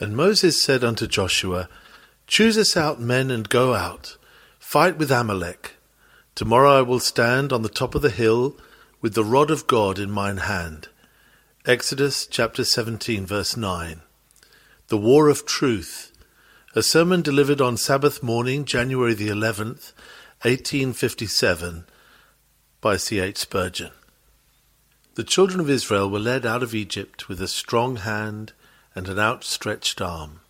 And Moses said unto Joshua, Choose us out men and go out, fight with Amalek. Tomorrow I will stand on the top of the hill with the rod of God in mine hand. Exodus chapter 17, verse 9. The War of Truth. A sermon delivered on Sabbath morning, January the 11th, 1857, by C. H. Spurgeon. The children of Israel were led out of Egypt with a strong hand and an outstretched arm.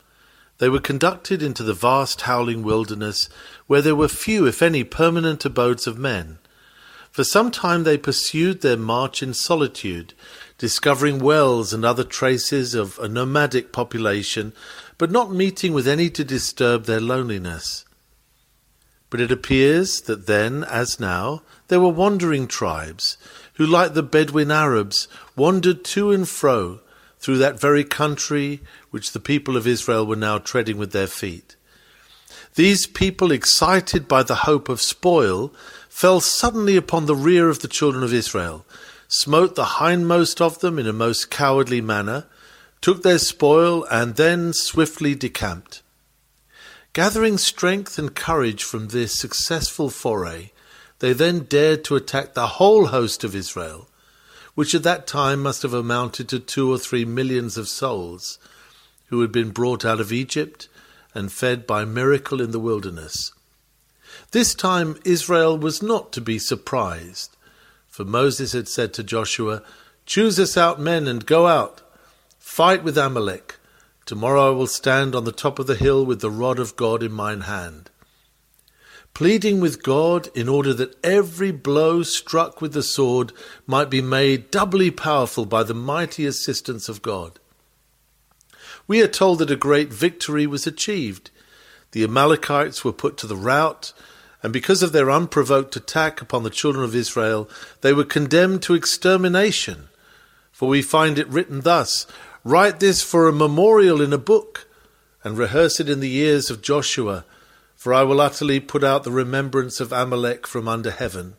They were conducted into the vast howling wilderness, where there were few, if any, permanent abodes of men. For some time they pursued their march in solitude, discovering wells and other traces of a nomadic population, but not meeting with any to disturb their loneliness. But it appears that then, as now, there were wandering tribes, who, like the Bedouin Arabs, wandered to and fro, through that very country which the people of Israel were now treading with their feet. These people, excited by the hope of spoil, fell suddenly upon the rear of the children of Israel, smote the hindmost of them in a most cowardly manner, took their spoil, and then swiftly decamped. Gathering strength and courage from this successful foray, they then dared to attack the whole host of Israel, which at that time must have amounted to two or three millions of souls, who had been brought out of Egypt and fed by miracle in the wilderness. This time Israel was not to be surprised, for Moses had said to Joshua, Choose us out men and go out, fight with Amalek. Tomorrow I will stand on the top of the hill with the rod of God in mine hand pleading with God in order that every blow struck with the sword might be made doubly powerful by the mighty assistance of God. We are told that a great victory was achieved. The Amalekites were put to the rout, and because of their unprovoked attack upon the children of Israel, they were condemned to extermination. For we find it written thus Write this for a memorial in a book, and rehearse it in the ears of Joshua for I will utterly put out the remembrance of Amalek from under heaven.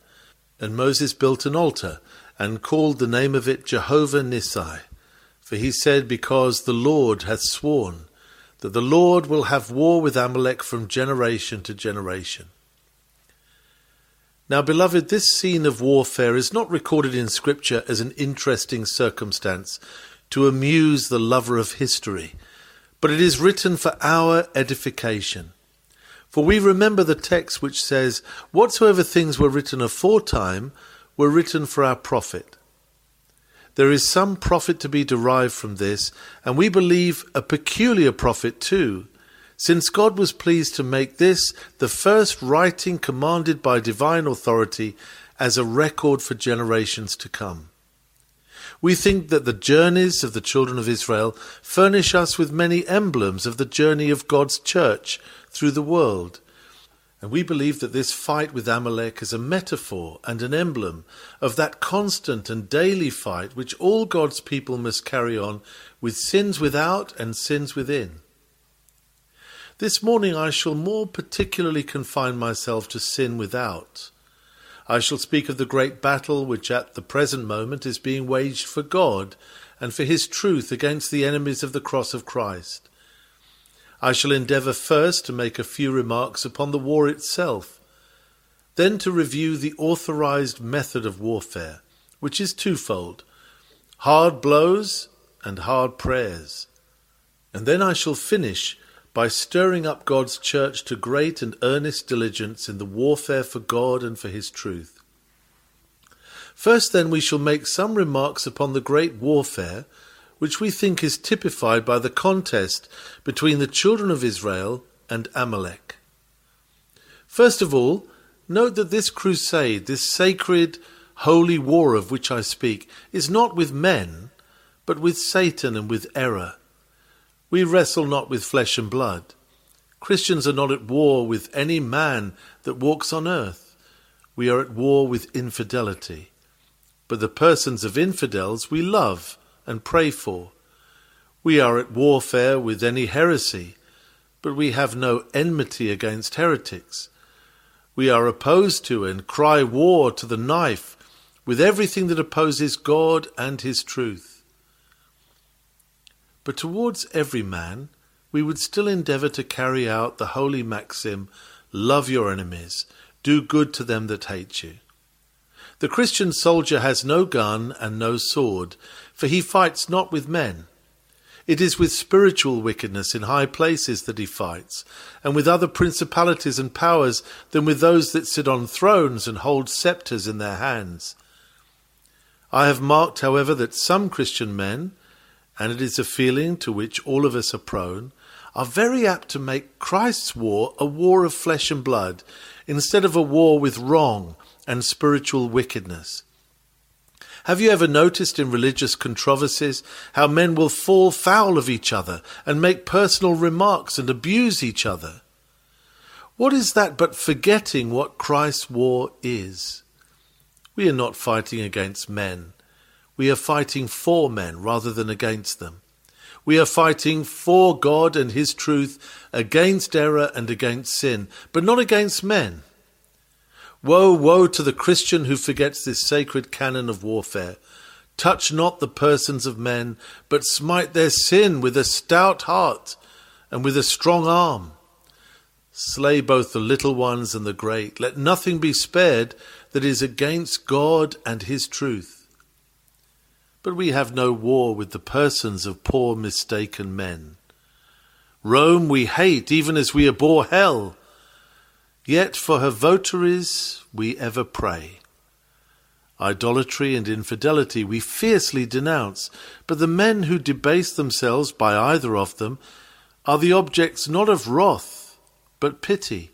And Moses built an altar, and called the name of it Jehovah Nissi. For he said, Because the Lord hath sworn, that the Lord will have war with Amalek from generation to generation. Now, beloved, this scene of warfare is not recorded in Scripture as an interesting circumstance to amuse the lover of history, but it is written for our edification for we remember the text which says, Whatsoever things were written aforetime were written for our profit. There is some profit to be derived from this, and we believe a peculiar profit too, since God was pleased to make this the first writing commanded by divine authority as a record for generations to come. We think that the journeys of the children of Israel furnish us with many emblems of the journey of God's church through the world. And we believe that this fight with Amalek is a metaphor and an emblem of that constant and daily fight which all God's people must carry on with sins without and sins within. This morning I shall more particularly confine myself to sin without. I shall speak of the great battle which at the present moment is being waged for God and for His truth against the enemies of the cross of Christ. I shall endeavour first to make a few remarks upon the war itself, then to review the authorized method of warfare, which is twofold hard blows and hard prayers. And then I shall finish by stirring up God's church to great and earnest diligence in the warfare for God and for His truth. First, then, we shall make some remarks upon the great warfare which we think is typified by the contest between the children of Israel and Amalek. First of all, note that this crusade, this sacred, holy war of which I speak, is not with men, but with Satan and with error. We wrestle not with flesh and blood. Christians are not at war with any man that walks on earth. We are at war with infidelity. But the persons of infidels we love and pray for. We are at warfare with any heresy, but we have no enmity against heretics. We are opposed to and cry war to the knife with everything that opposes God and His truth. But towards every man we would still endeavour to carry out the holy maxim, Love your enemies, do good to them that hate you. The Christian soldier has no gun and no sword, for he fights not with men. It is with spiritual wickedness in high places that he fights, and with other principalities and powers than with those that sit on thrones and hold sceptres in their hands. I have marked, however, that some Christian men, and it is a feeling to which all of us are prone, are very apt to make Christ's war a war of flesh and blood, instead of a war with wrong and spiritual wickedness. Have you ever noticed in religious controversies how men will fall foul of each other and make personal remarks and abuse each other? What is that but forgetting what Christ's war is? We are not fighting against men. We are fighting for men rather than against them. We are fighting for God and His truth, against error and against sin, but not against men. Woe, woe to the Christian who forgets this sacred canon of warfare. Touch not the persons of men, but smite their sin with a stout heart and with a strong arm. Slay both the little ones and the great. Let nothing be spared that is against God and his truth. But we have no war with the persons of poor mistaken men. Rome we hate even as we abhor hell. Yet for her votaries we ever pray. Idolatry and infidelity we fiercely denounce, but the men who debase themselves by either of them are the objects not of wrath, but pity.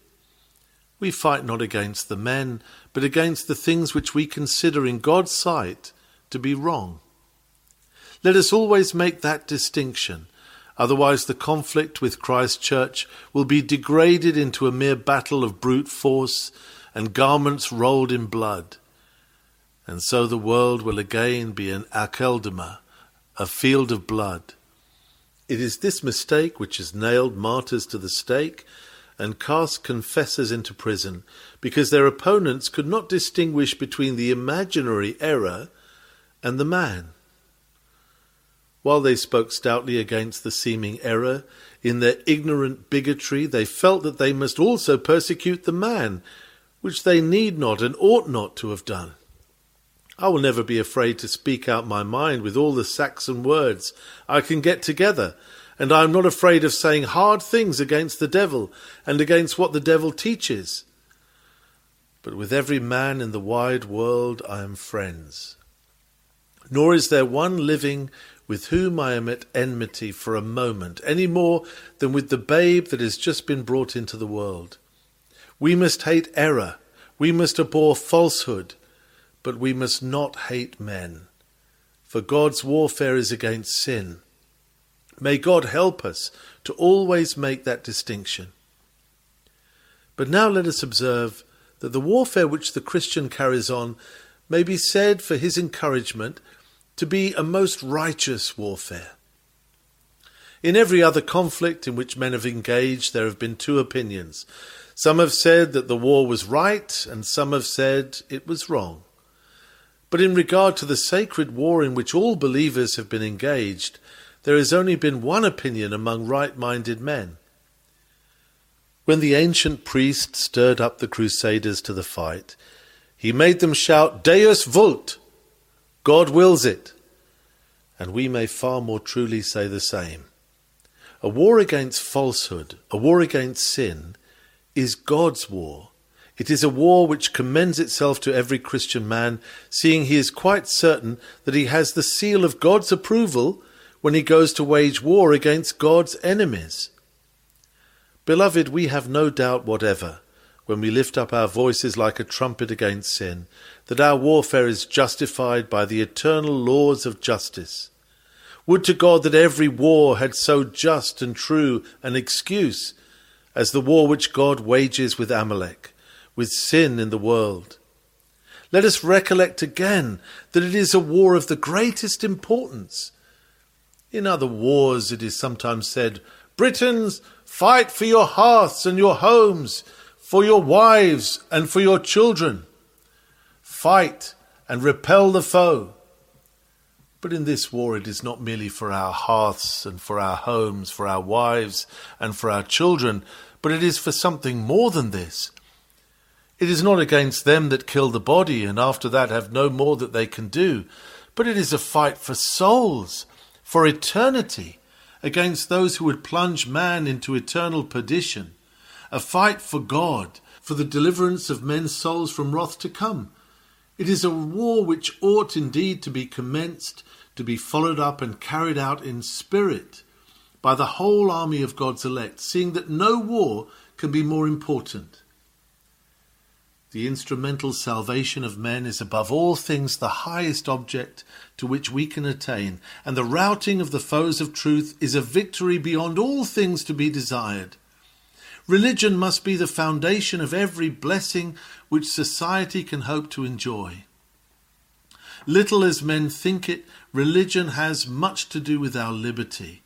We fight not against the men, but against the things which we consider in God's sight to be wrong. Let us always make that distinction Otherwise, the conflict with Christ's church will be degraded into a mere battle of brute force and garments rolled in blood. And so the world will again be an Akeldama, a field of blood. It is this mistake which has nailed martyrs to the stake and cast confessors into prison, because their opponents could not distinguish between the imaginary error and the man. While they spoke stoutly against the seeming error, in their ignorant bigotry they felt that they must also persecute the man, which they need not and ought not to have done. I will never be afraid to speak out my mind with all the Saxon words I can get together, and I am not afraid of saying hard things against the devil and against what the devil teaches. But with every man in the wide world I am friends. Nor is there one living with whom I am at enmity for a moment, any more than with the babe that has just been brought into the world. We must hate error, we must abhor falsehood, but we must not hate men. For God's warfare is against sin. May God help us to always make that distinction. But now let us observe that the warfare which the Christian carries on may be said for his encouragement to be a most righteous warfare. In every other conflict in which men have engaged, there have been two opinions. Some have said that the war was right, and some have said it was wrong. But in regard to the sacred war in which all believers have been engaged, there has only been one opinion among right minded men. When the ancient priest stirred up the crusaders to the fight, he made them shout, Deus vult! God wills it. And we may far more truly say the same. A war against falsehood, a war against sin, is God's war. It is a war which commends itself to every Christian man, seeing he is quite certain that he has the seal of God's approval when he goes to wage war against God's enemies. Beloved, we have no doubt whatever when we lift up our voices like a trumpet against sin, that our warfare is justified by the eternal laws of justice. Would to God that every war had so just and true an excuse as the war which God wages with Amalek, with sin in the world. Let us recollect again that it is a war of the greatest importance. In other wars, it is sometimes said, Britons, fight for your hearths and your homes for your wives and for your children. Fight and repel the foe. But in this war, it is not merely for our hearths and for our homes, for our wives and for our children, but it is for something more than this. It is not against them that kill the body and after that have no more that they can do, but it is a fight for souls, for eternity, against those who would plunge man into eternal perdition, a fight for God, for the deliverance of men's souls from wrath to come. It is a war which ought indeed to be commenced, to be followed up and carried out in spirit by the whole army of God's elect, seeing that no war can be more important. The instrumental salvation of men is above all things the highest object to which we can attain, and the routing of the foes of truth is a victory beyond all things to be desired. Religion must be the foundation of every blessing which society can hope to enjoy. Little as men think it, religion has much to do with our liberty,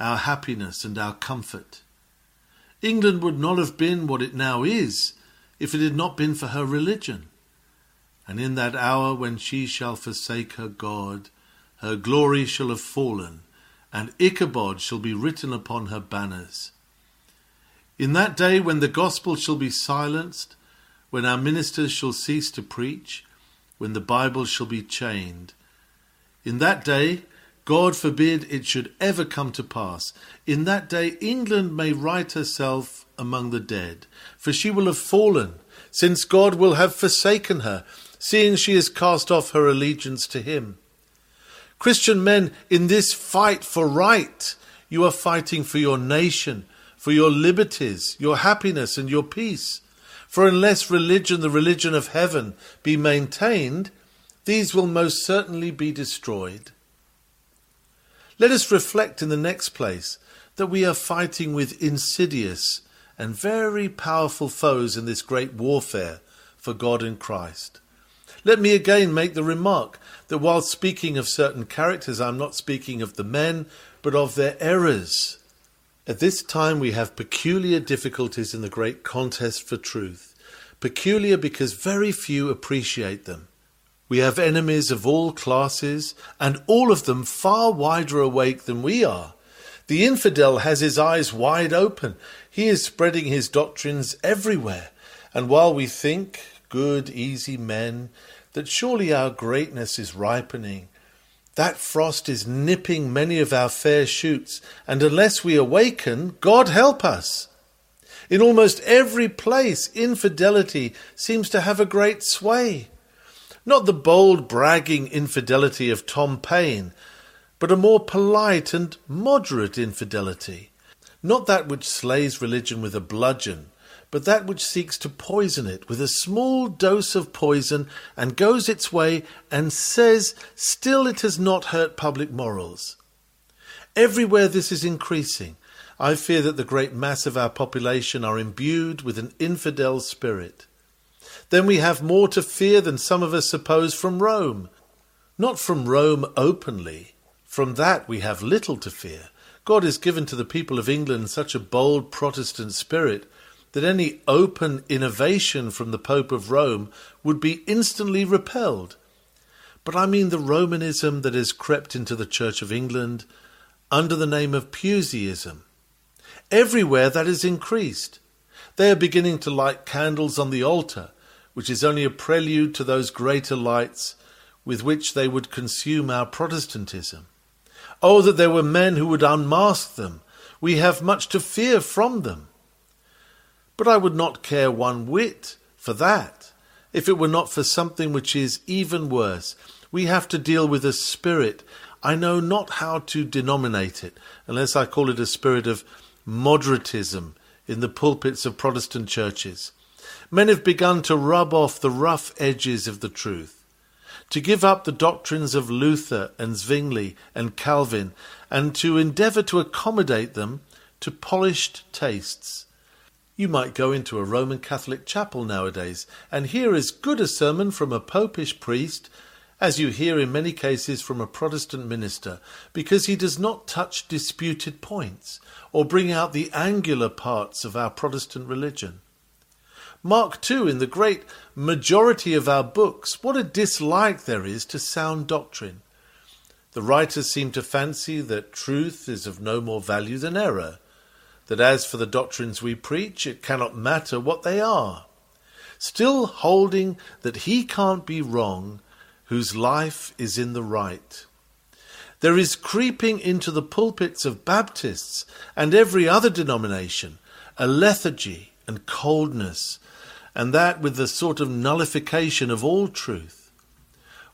our happiness, and our comfort. England would not have been what it now is if it had not been for her religion. And in that hour when she shall forsake her God, her glory shall have fallen, and Ichabod shall be written upon her banners. In that day when the gospel shall be silenced, when our ministers shall cease to preach, when the Bible shall be chained, in that day, God forbid it should ever come to pass, in that day England may write herself among the dead, for she will have fallen, since God will have forsaken her, seeing she has cast off her allegiance to him. Christian men, in this fight for right, you are fighting for your nation, for your liberties, your happiness, and your peace. For unless religion, the religion of heaven, be maintained, these will most certainly be destroyed. Let us reflect in the next place that we are fighting with insidious and very powerful foes in this great warfare for God and Christ. Let me again make the remark that while speaking of certain characters, I'm not speaking of the men, but of their errors at this time, we have peculiar difficulties in the great contest for truth, peculiar because very few appreciate them. We have enemies of all classes, and all of them far wider awake than we are. The infidel has his eyes wide open. He is spreading his doctrines everywhere. And while we think, good, easy men, that surely our greatness is ripening, that frost is nipping many of our fair shoots, and unless we awaken, God help us. In almost every place, infidelity seems to have a great sway. Not the bold, bragging infidelity of Tom Paine, but a more polite and moderate infidelity. Not that which slays religion with a bludgeon, but that which seeks to poison it with a small dose of poison and goes its way and says still it has not hurt public morals. Everywhere this is increasing. I fear that the great mass of our population are imbued with an infidel spirit. Then we have more to fear than some of us suppose from Rome. Not from Rome openly. From that we have little to fear. God has given to the people of England such a bold Protestant spirit that any open innovation from the Pope of Rome would be instantly repelled. But I mean the Romanism that has crept into the Church of England under the name of Puseyism. Everywhere that is increased. They are beginning to light candles on the altar, which is only a prelude to those greater lights with which they would consume our Protestantism. Oh, that there were men who would unmask them! We have much to fear from them. But I would not care one whit for that if it were not for something which is even worse. We have to deal with a spirit. I know not how to denominate it, unless I call it a spirit of moderatism in the pulpits of Protestant churches. Men have begun to rub off the rough edges of the truth, to give up the doctrines of Luther and Zwingli and Calvin, and to endeavour to accommodate them to polished tastes. You might go into a Roman Catholic chapel nowadays and hear as good a sermon from a popish priest as you hear in many cases from a Protestant minister, because he does not touch disputed points or bring out the angular parts of our Protestant religion. Mark, too, in the great majority of our books, what a dislike there is to sound doctrine. The writers seem to fancy that truth is of no more value than error, that as for the doctrines we preach, it cannot matter what they are. Still holding that he can't be wrong whose life is in the right. There is creeping into the pulpits of Baptists and every other denomination a lethargy and coldness, and that with the sort of nullification of all truth.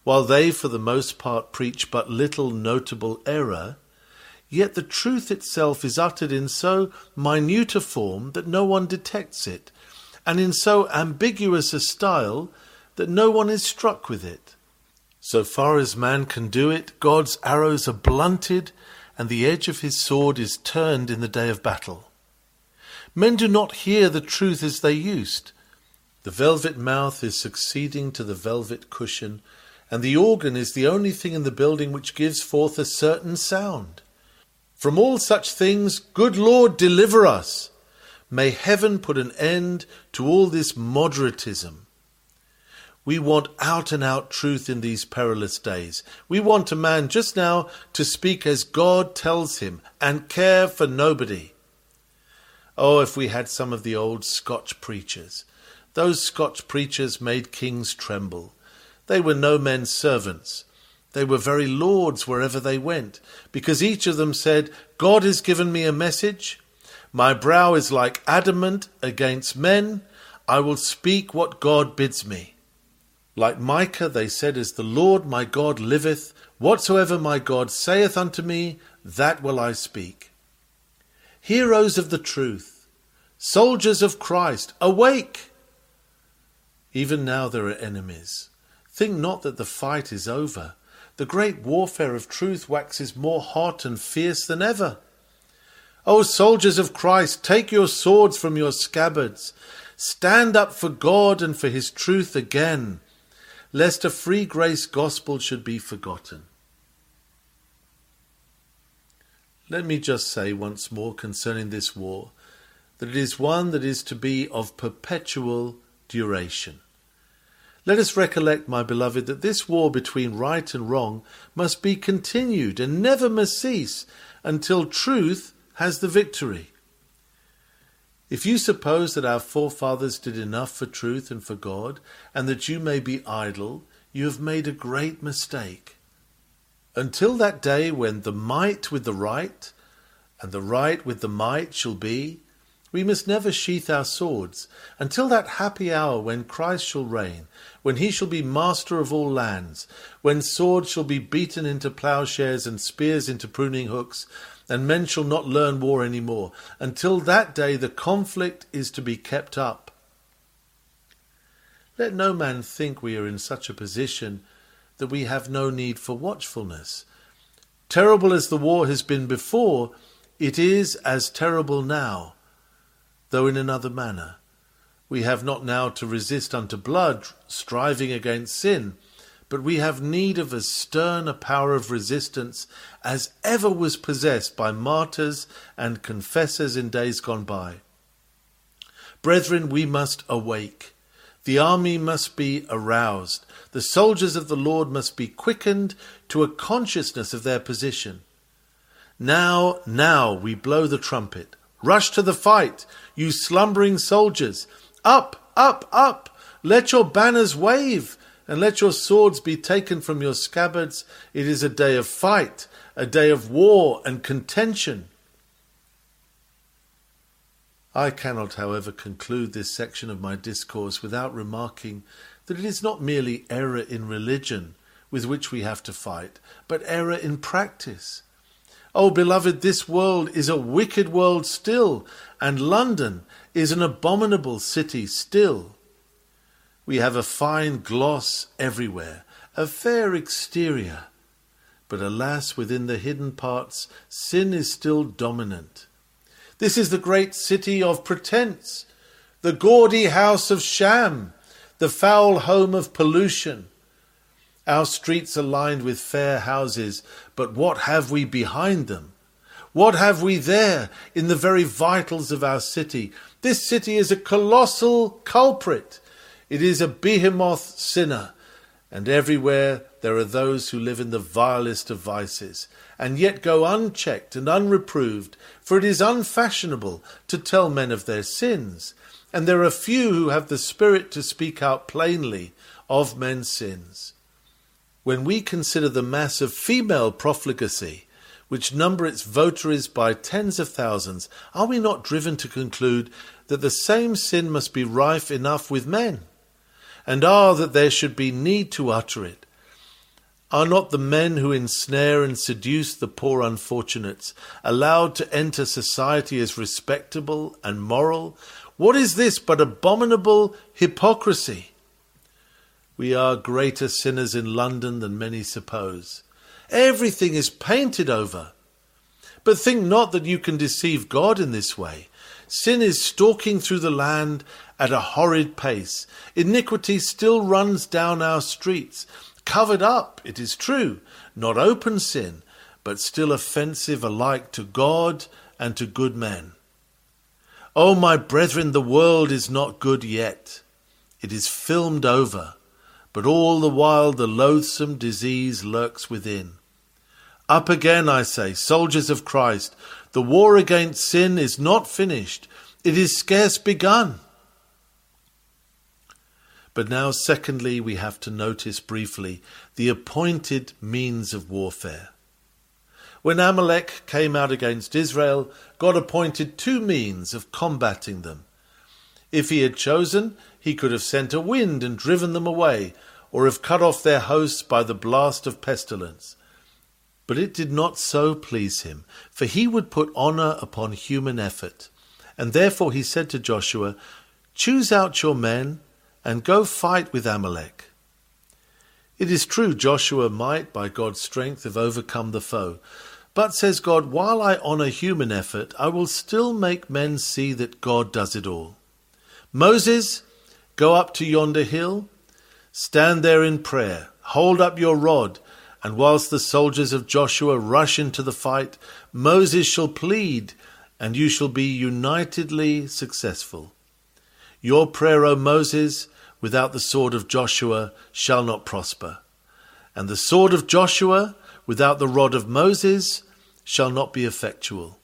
While they, for the most part, preach but little notable error, yet the truth itself is uttered in so minute a form that no one detects it, and in so ambiguous a style that no one is struck with it. So far as man can do it, God's arrows are blunted, and the edge of his sword is turned in the day of battle. Men do not hear the truth as they used. The velvet mouth is succeeding to the velvet cushion, and the organ is the only thing in the building which gives forth a certain sound. From all such things, good Lord, deliver us. May heaven put an end to all this moderatism. We want out and out truth in these perilous days. We want a man just now to speak as God tells him and care for nobody. Oh, if we had some of the old Scotch preachers. Those Scotch preachers made kings tremble. They were no men's servants. They were very lords wherever they went, because each of them said, God has given me a message. My brow is like adamant against men. I will speak what God bids me. Like Micah, they said, As the Lord my God liveth, whatsoever my God saith unto me, that will I speak. Heroes of the truth, soldiers of Christ, awake! Even now there are enemies. Think not that the fight is over. The great warfare of truth waxes more hot and fierce than ever. O soldiers of Christ, take your swords from your scabbards. Stand up for God and for his truth again lest a free grace gospel should be forgotten. Let me just say once more concerning this war that it is one that is to be of perpetual duration. Let us recollect, my beloved, that this war between right and wrong must be continued and never must cease until truth has the victory. If you suppose that our forefathers did enough for truth and for God, and that you may be idle, you have made a great mistake. Until that day when the might with the right, and the right with the might shall be, we must never sheath our swords, until that happy hour when Christ shall reign, when he shall be master of all lands, when swords shall be beaten into plowshares and spears into pruning hooks, and men shall not learn war any more. Until that day, the conflict is to be kept up. Let no man think we are in such a position that we have no need for watchfulness. Terrible as the war has been before, it is as terrible now, though in another manner. We have not now to resist unto blood, striving against sin but we have need of as stern a power of resistance as ever was possessed by martyrs and confessors in days gone by. Brethren, we must awake. The army must be aroused. The soldiers of the Lord must be quickened to a consciousness of their position. Now, now we blow the trumpet. Rush to the fight, you slumbering soldiers. Up, up, up! Let your banners wave and let your swords be taken from your scabbards. It is a day of fight, a day of war and contention. I cannot, however, conclude this section of my discourse without remarking that it is not merely error in religion with which we have to fight, but error in practice. Oh, beloved, this world is a wicked world still, and London is an abominable city still. We have a fine gloss everywhere, a fair exterior. But alas, within the hidden parts, sin is still dominant. This is the great city of pretense, the gaudy house of sham, the foul home of pollution. Our streets are lined with fair houses, but what have we behind them? What have we there in the very vitals of our city? This city is a colossal culprit. It is a behemoth sinner, and everywhere there are those who live in the vilest of vices, and yet go unchecked and unreproved, for it is unfashionable to tell men of their sins, and there are few who have the spirit to speak out plainly of men's sins. When we consider the mass of female profligacy, which number its votaries by tens of thousands, are we not driven to conclude that the same sin must be rife enough with men? And are that there should be need to utter it? Are not the men who ensnare and seduce the poor unfortunates allowed to enter society as respectable and moral? What is this but abominable hypocrisy? We are greater sinners in London than many suppose. Everything is painted over. But think not that you can deceive God in this way. Sin is stalking through the land at a horrid pace. Iniquity still runs down our streets covered up, it is true, not open sin, but still offensive alike to God and to good men. O oh, my brethren, the world is not good yet. It is filmed over, but all the while the loathsome disease lurks within. Up again, I say, soldiers of Christ, the war against sin is not finished, it is scarce begun. But now, secondly, we have to notice briefly the appointed means of warfare. When Amalek came out against Israel, God appointed two means of combating them. If he had chosen, he could have sent a wind and driven them away, or have cut off their hosts by the blast of pestilence. But it did not so please him, for he would put honour upon human effort. And therefore he said to Joshua, Choose out your men and go fight with Amalek. It is true Joshua might, by God's strength, have overcome the foe. But, says God, while I honour human effort, I will still make men see that God does it all. Moses, go up to yonder hill, stand there in prayer, hold up your rod, and whilst the soldiers of Joshua rush into the fight, Moses shall plead, and you shall be unitedly successful. Your prayer, O Moses, without the sword of Joshua shall not prosper. And the sword of Joshua without the rod of Moses shall not be effectual.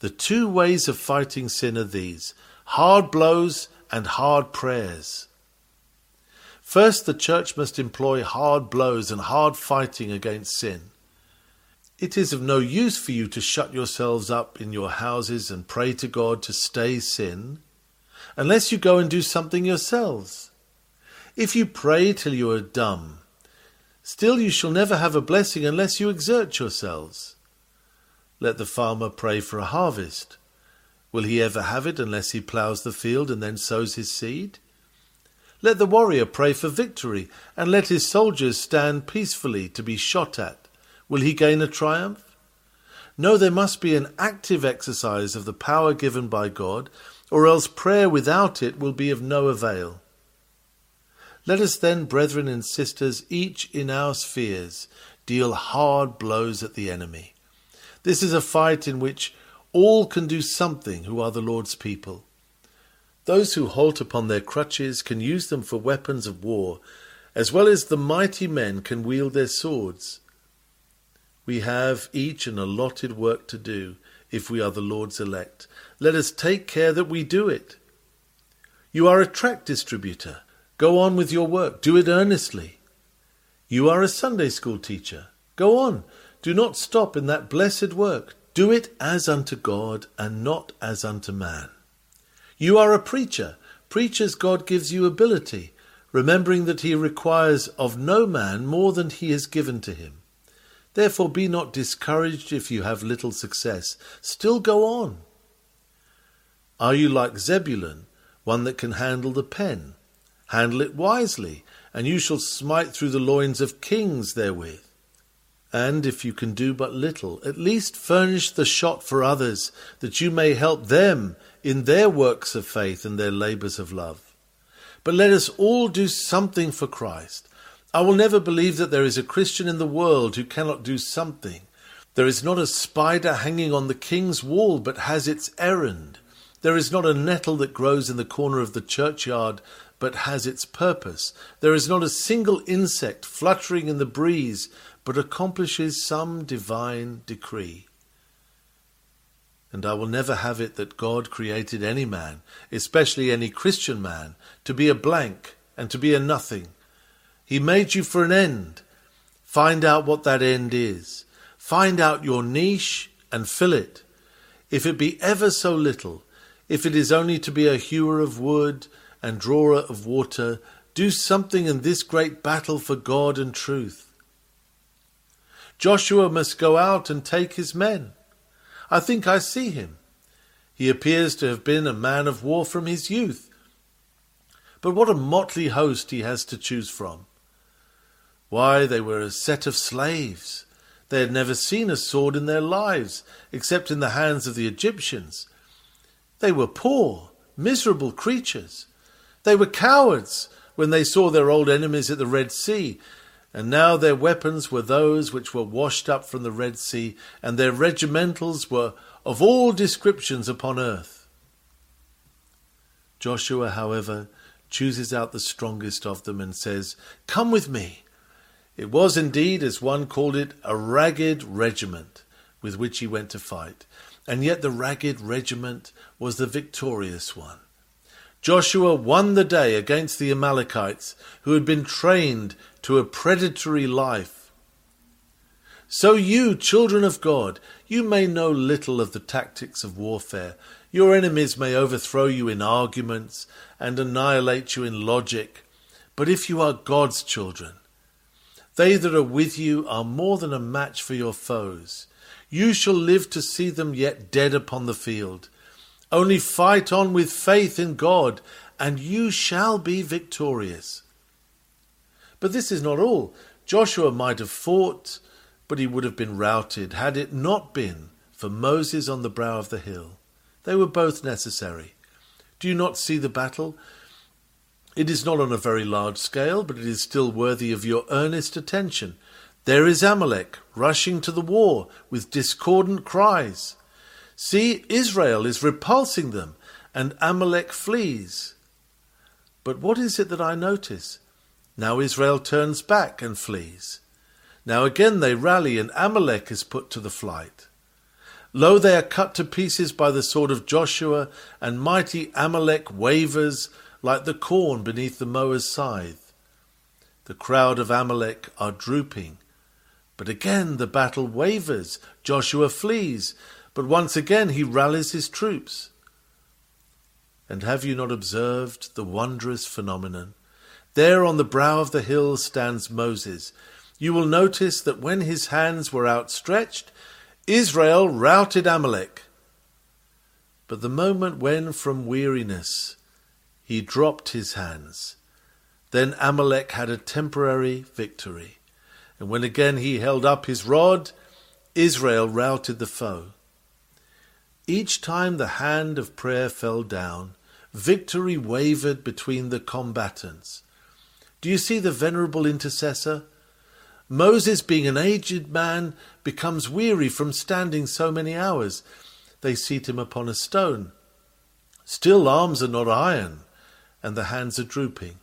The two ways of fighting sin are these hard blows and hard prayers. First, the church must employ hard blows and hard fighting against sin. It is of no use for you to shut yourselves up in your houses and pray to God to stay sin, unless you go and do something yourselves. If you pray till you are dumb, still you shall never have a blessing unless you exert yourselves. Let the farmer pray for a harvest. Will he ever have it unless he ploughs the field and then sows his seed? Let the warrior pray for victory, and let his soldiers stand peacefully to be shot at. Will he gain a triumph? No, there must be an active exercise of the power given by God, or else prayer without it will be of no avail. Let us then, brethren and sisters, each in our spheres, deal hard blows at the enemy. This is a fight in which all can do something who are the Lord's people. Those who halt upon their crutches can use them for weapons of war, as well as the mighty men can wield their swords. We have each an allotted work to do, if we are the Lord's elect. Let us take care that we do it. You are a tract distributor. Go on with your work. Do it earnestly. You are a Sunday school teacher. Go on. Do not stop in that blessed work. Do it as unto God and not as unto man. You are a preacher. Preach as God gives you ability, remembering that he requires of no man more than he has given to him. Therefore be not discouraged if you have little success. Still go on. Are you like Zebulun, one that can handle the pen? Handle it wisely, and you shall smite through the loins of kings therewith. And if you can do but little, at least furnish the shot for others, that you may help them in their works of faith and their labours of love. But let us all do something for Christ. I will never believe that there is a Christian in the world who cannot do something. There is not a spider hanging on the king's wall but has its errand. There is not a nettle that grows in the corner of the churchyard but has its purpose. There is not a single insect fluttering in the breeze, but accomplishes some divine decree. And I will never have it that God created any man, especially any Christian man, to be a blank and to be a nothing. He made you for an end. Find out what that end is. Find out your niche and fill it. If it be ever so little, if it is only to be a hewer of wood and drawer of water, do something in this great battle for God and truth. Joshua must go out and take his men. I think I see him. He appears to have been a man of war from his youth. But what a motley host he has to choose from. Why, they were a set of slaves. They had never seen a sword in their lives, except in the hands of the Egyptians. They were poor, miserable creatures. They were cowards when they saw their old enemies at the Red Sea, and now their weapons were those which were washed up from the Red Sea, and their regimentals were of all descriptions upon earth. Joshua, however, chooses out the strongest of them and says, Come with me. It was indeed, as one called it, a ragged regiment with which he went to fight, and yet the ragged regiment was the victorious one. Joshua won the day against the Amalekites, who had been trained to a predatory life. So, you, children of God, you may know little of the tactics of warfare. Your enemies may overthrow you in arguments and annihilate you in logic. But if you are God's children, they that are with you are more than a match for your foes. You shall live to see them yet dead upon the field. Only fight on with faith in God, and you shall be victorious. But this is not all. Joshua might have fought, but he would have been routed had it not been for Moses on the brow of the hill. They were both necessary. Do you not see the battle? It is not on a very large scale, but it is still worthy of your earnest attention. There is Amalek rushing to the war with discordant cries. See, Israel is repulsing them, and Amalek flees. But what is it that I notice? Now Israel turns back and flees. Now again they rally, and Amalek is put to the flight. Lo, they are cut to pieces by the sword of Joshua, and mighty Amalek wavers like the corn beneath the mower's scythe. The crowd of Amalek are drooping. But again the battle wavers, Joshua flees, but once again he rallies his troops. And have you not observed the wondrous phenomenon? There on the brow of the hill stands Moses. You will notice that when his hands were outstretched, Israel routed Amalek. But the moment when from weariness he dropped his hands, then Amalek had a temporary victory. And when again he held up his rod, Israel routed the foe. Each time the hand of prayer fell down, victory wavered between the combatants. Do you see the venerable intercessor? Moses, being an aged man, becomes weary from standing so many hours. They seat him upon a stone. Still, arms are not iron, and the hands are drooping.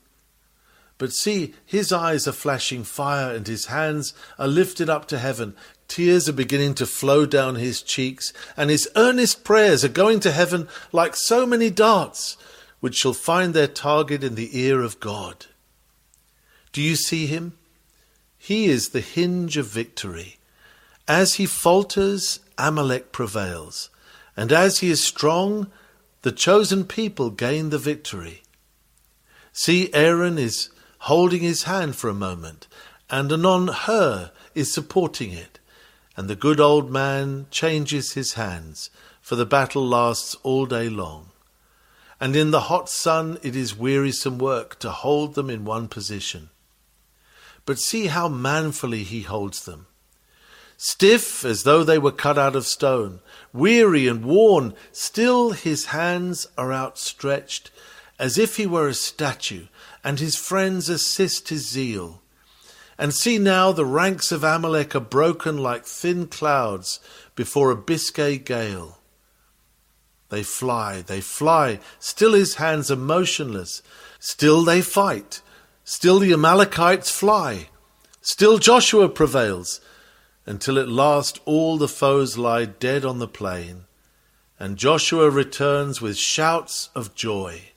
But see, his eyes are flashing fire, and his hands are lifted up to heaven. Tears are beginning to flow down his cheeks, and his earnest prayers are going to heaven like so many darts, which shall find their target in the ear of God. Do you see him? He is the hinge of victory. As he falters, Amalek prevails, and as he is strong, the chosen people gain the victory. See, Aaron is holding his hand for a moment, and anon Hur is supporting it and the good old man changes his hands, for the battle lasts all day long. And in the hot sun it is wearisome work to hold them in one position. But see how manfully he holds them. Stiff as though they were cut out of stone, weary and worn, still his hands are outstretched, as if he were a statue, and his friends assist his zeal. And see now the ranks of Amalek are broken like thin clouds before a Biscay gale. They fly, they fly. Still his hands are motionless. Still they fight. Still the Amalekites fly. Still Joshua prevails, until at last all the foes lie dead on the plain, and Joshua returns with shouts of joy.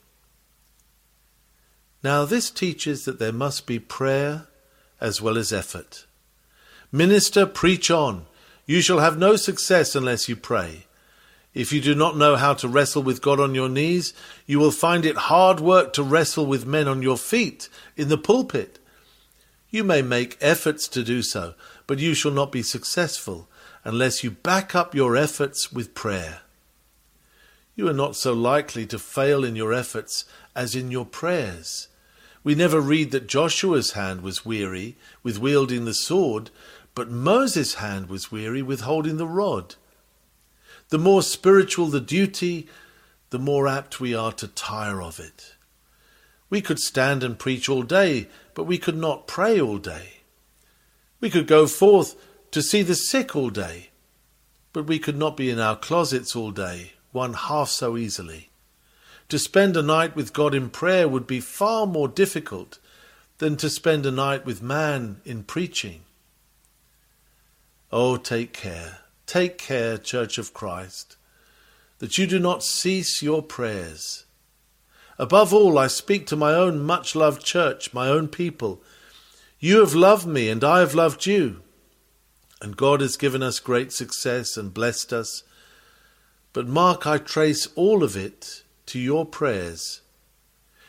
Now, this teaches that there must be prayer as well as effort. Minister, preach on. You shall have no success unless you pray. If you do not know how to wrestle with God on your knees, you will find it hard work to wrestle with men on your feet in the pulpit. You may make efforts to do so, but you shall not be successful unless you back up your efforts with prayer. You are not so likely to fail in your efforts as in your prayers. We never read that Joshua's hand was weary with wielding the sword, but Moses' hand was weary with holding the rod. The more spiritual the duty, the more apt we are to tire of it. We could stand and preach all day, but we could not pray all day. We could go forth to see the sick all day, but we could not be in our closets all day, one half so easily. To spend a night with God in prayer would be far more difficult than to spend a night with man in preaching. Oh, take care Take care, Church of Christ, that you do not cease your prayers. Above all, I speak to my own much loved church, my own people. You have loved me, and I have loved you. And God has given us great success and blessed us. But mark, I trace all of it to your prayers.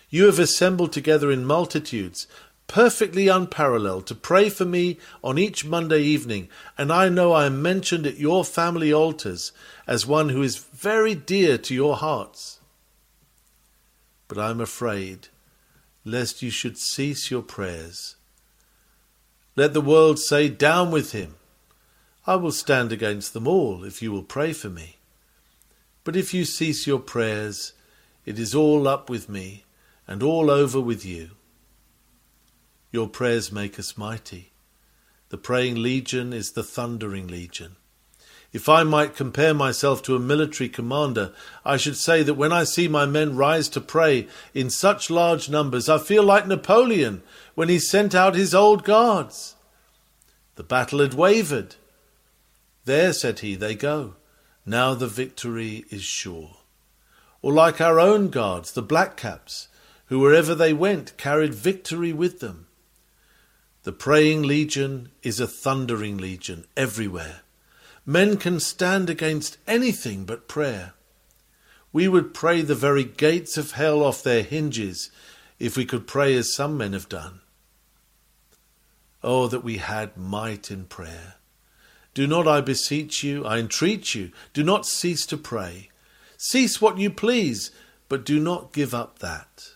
You have assembled together in multitudes, perfectly unparalleled, to pray for me on each Monday evening, and I know I am mentioned at your family altars as one who is very dear to your hearts. But I am afraid lest you should cease your prayers. Let the world say, Down with him. I will stand against them all if you will pray for me. But if you cease your prayers, it is all up with me and all over with you. Your prayers make us mighty. The praying legion is the thundering legion. If I might compare myself to a military commander, I should say that when I see my men rise to pray in such large numbers, I feel like Napoleon when he sent out his old guards. The battle had wavered. There, said he, they go. Now the victory is sure. Or like our own guards, the black caps, who wherever they went carried victory with them. The praying legion is a thundering legion everywhere. Men can stand against anything but prayer. We would pray the very gates of hell off their hinges if we could pray as some men have done. Oh, that we had might in prayer. Do not, I beseech you, I entreat you, do not cease to pray. Cease what you please, but do not give up that.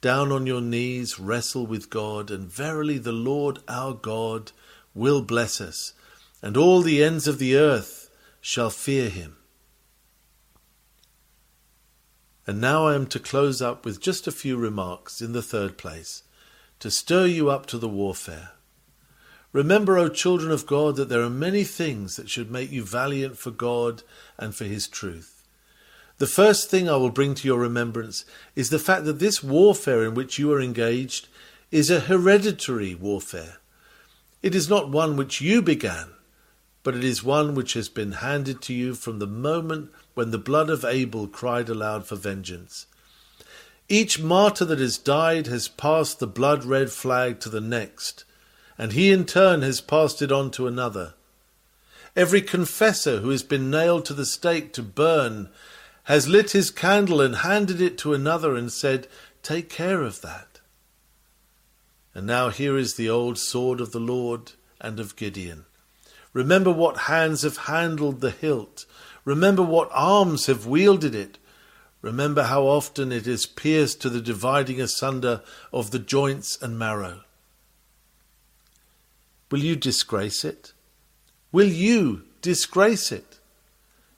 Down on your knees, wrestle with God, and verily the Lord our God will bless us, and all the ends of the earth shall fear him. And now I am to close up with just a few remarks in the third place, to stir you up to the warfare. Remember, O children of God, that there are many things that should make you valiant for God and for his truth. The first thing I will bring to your remembrance is the fact that this warfare in which you are engaged is a hereditary warfare. It is not one which you began, but it is one which has been handed to you from the moment when the blood of Abel cried aloud for vengeance. Each martyr that has died has passed the blood red flag to the next, and he in turn has passed it on to another. Every confessor who has been nailed to the stake to burn has lit his candle and handed it to another and said, Take care of that. And now here is the old sword of the Lord and of Gideon. Remember what hands have handled the hilt. Remember what arms have wielded it. Remember how often it has pierced to the dividing asunder of the joints and marrow. Will you disgrace it? Will you disgrace it?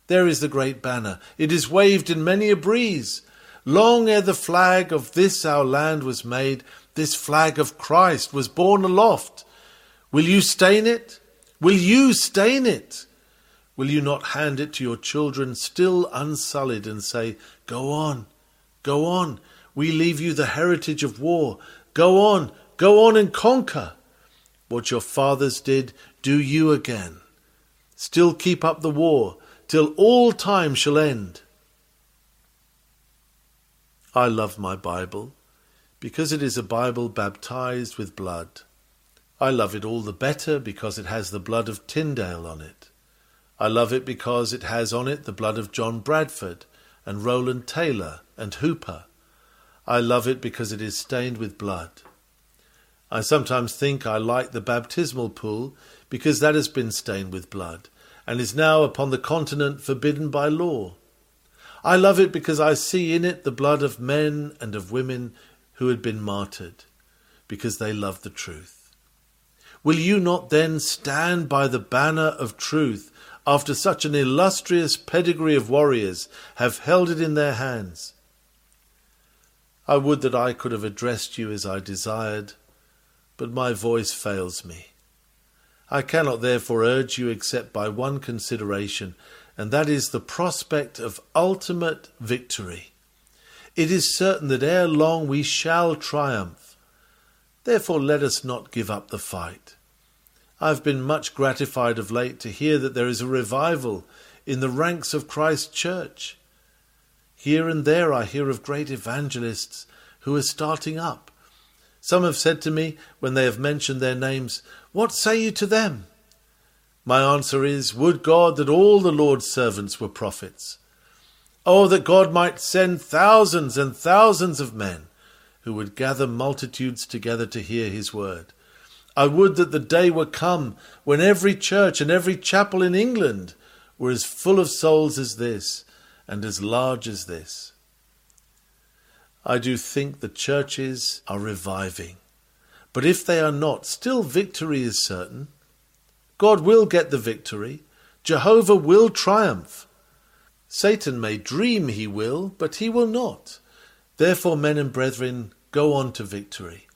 There is the great banner. It is waved in many a breeze. Long ere the flag of this our land was made, this flag of Christ was borne aloft. Will you stain it? Will you stain it? Will you not hand it to your children still unsullied and say, Go on, go on, we leave you the heritage of war. Go on, go on and conquer. What your fathers did, do you again. Still keep up the war till all time shall end. I love my Bible because it is a Bible baptized with blood. I love it all the better because it has the blood of Tyndale on it. I love it because it has on it the blood of John Bradford and Rowland Taylor and Hooper. I love it because it is stained with blood. I sometimes think I like the baptismal pool because that has been stained with blood and is now upon the continent forbidden by law. I love it because I see in it the blood of men and of women who had been martyred, because they loved the truth. Will you not then stand by the banner of truth after such an illustrious pedigree of warriors have held it in their hands? I would that I could have addressed you as I desired, but my voice fails me. I cannot therefore urge you except by one consideration, and that is the prospect of ultimate victory. It is certain that ere long we shall triumph. Therefore, let us not give up the fight. I have been much gratified of late to hear that there is a revival in the ranks of Christ's church. Here and there I hear of great evangelists who are starting up. Some have said to me, when they have mentioned their names, What say you to them? My answer is, Would God that all the Lord's servants were prophets. Oh, that God might send thousands and thousands of men who would gather multitudes together to hear his word. I would that the day were come when every church and every chapel in England were as full of souls as this, and as large as this. I do think the churches are reviving. But if they are not, still victory is certain. God will get the victory. Jehovah will triumph. Satan may dream he will, but he will not. Therefore, men and brethren, go on to victory.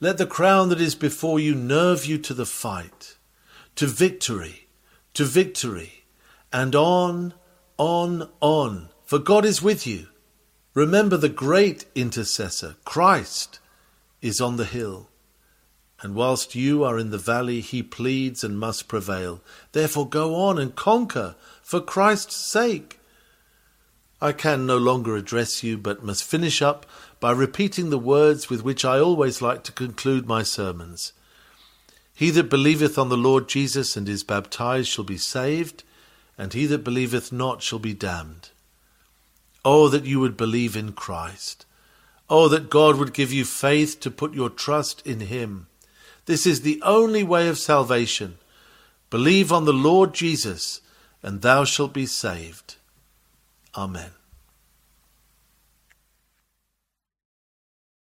Let the crown that is before you nerve you to the fight, to victory, to victory, and on, on, on, for God is with you. Remember the great intercessor, Christ, is on the hill. And whilst you are in the valley, he pleads and must prevail. Therefore go on and conquer for Christ's sake. I can no longer address you, but must finish up by repeating the words with which I always like to conclude my sermons. He that believeth on the Lord Jesus and is baptized shall be saved, and he that believeth not shall be damned. Oh, that you would believe in Christ. Oh, that God would give you faith to put your trust in Him. This is the only way of salvation. Believe on the Lord Jesus, and thou shalt be saved. Amen.